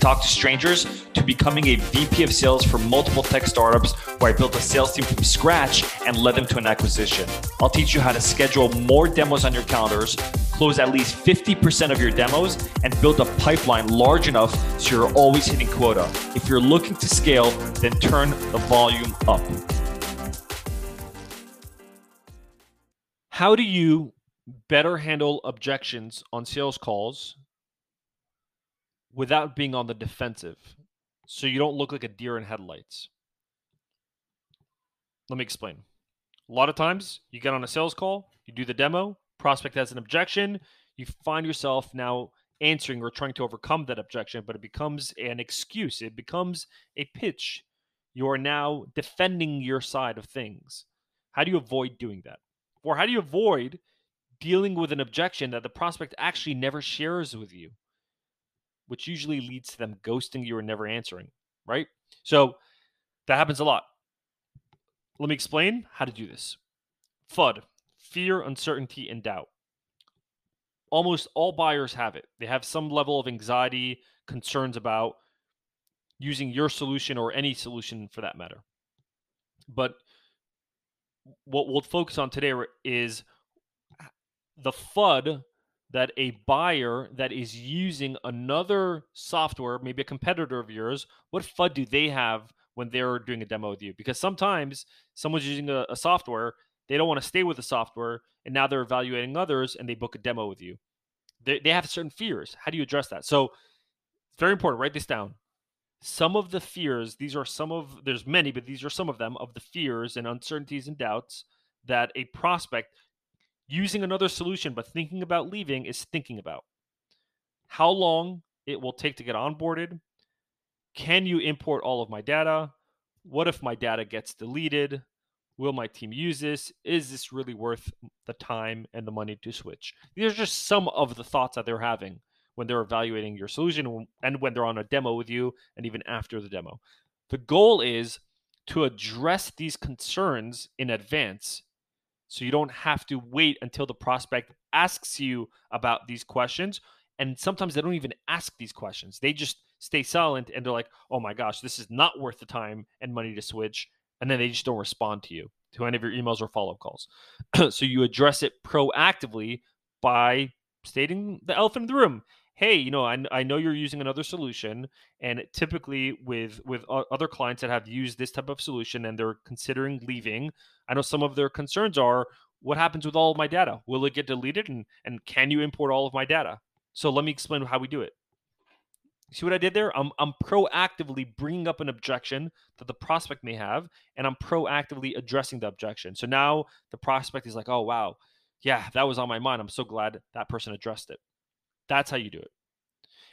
talk to strangers to becoming a VP of sales for multiple tech startups where I built a sales team from scratch and led them to an acquisition. I'll teach you how to schedule more demos on your calendars, close at least 50% of your demos, and build a pipeline large enough so you're always hitting quota. If you're looking to scale, then turn the volume up. How do you better handle objections on sales calls without being on the defensive so you don't look like a deer in headlights. Let me explain. A lot of times you get on a sales call, you do the demo, prospect has an objection, you find yourself now answering or trying to overcome that objection, but it becomes an excuse, it becomes a pitch. You are now defending your side of things. How do you avoid doing that? Or how do you avoid dealing with an objection that the prospect actually never shares with you, which usually leads to them ghosting you or never answering, right? So that happens a lot. Let me explain how to do this. FUD, fear, uncertainty, and doubt. Almost all buyers have it. They have some level of anxiety, concerns about using your solution or any solution for that matter. But what we'll focus on today is the FUD that a buyer that is using another software, maybe a competitor of yours, what FUD do they have when they're doing a demo with you? Because sometimes someone's using a, a software, they don't want to stay with the software, and now they're evaluating others and they book a demo with you. They, they have certain fears. How do you address that? So it's very important. Write this down. Some of the fears, these are some of, there's many, but these are some of them, of the fears and uncertainties and doubts that a prospect using another solution but thinking about leaving is thinking about how long it will take to get onboarded. Can you import all of my data? What if my data gets deleted? Will my team use this? Is this really worth the time and the money to switch? These are just some of the thoughts that they're having when they're evaluating your solution and when they're on a demo with you and even after the demo. The goal is to address these concerns in advance so you don't have to wait until the prospect asks you about these questions. And sometimes they don't even ask these questions. They just stay silent and they're like, oh my gosh, this is not worth the time and money to switch. And then they just don't respond to you, to any of your emails or follow up calls. so you address it proactively by stating the elephant in the room hey you know I, I know you're using another solution and typically with with other clients that have used this type of solution and they're considering leaving i know some of their concerns are what happens with all of my data? Will it get deleted? And and can you import all of my data? So let me explain how we do it. See what i did there? I'm, I'm proactively bringing up an objection that the prospect may have and i'm proactively addressing the objection. So now the prospect is like oh wow. Yeah that was on my mind. I'm so glad that person addressed it that's how you do it.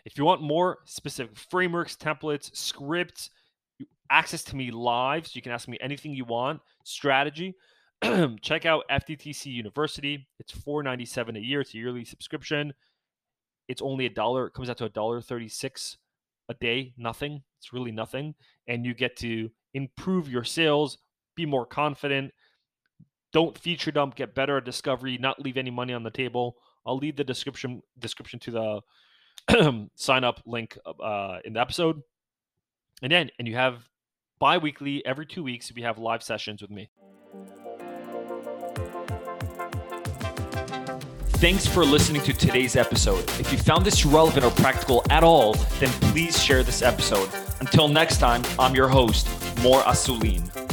If you want more specific frameworks, templates, scripts, access to me live, so you can ask me anything you want, strategy, check out FDTC University. It's four ninety seven a year. It's a yearly subscription. It's only a dollar. It comes out to a dollar thirty six a day. Nothing. It's really nothing, and you get to improve your sales, be more confident. Don't feature dump. Get better at discovery. Not leave any money on the table. I'll leave the description description to the sign up link uh, in the episode. And then, and you have bi-weekly every two weeks we have live sessions with me. Thanks for listening to today's episode. If you found this relevant or practical at all, then please share this episode. Until next time, I'm your host, Mor Assouline.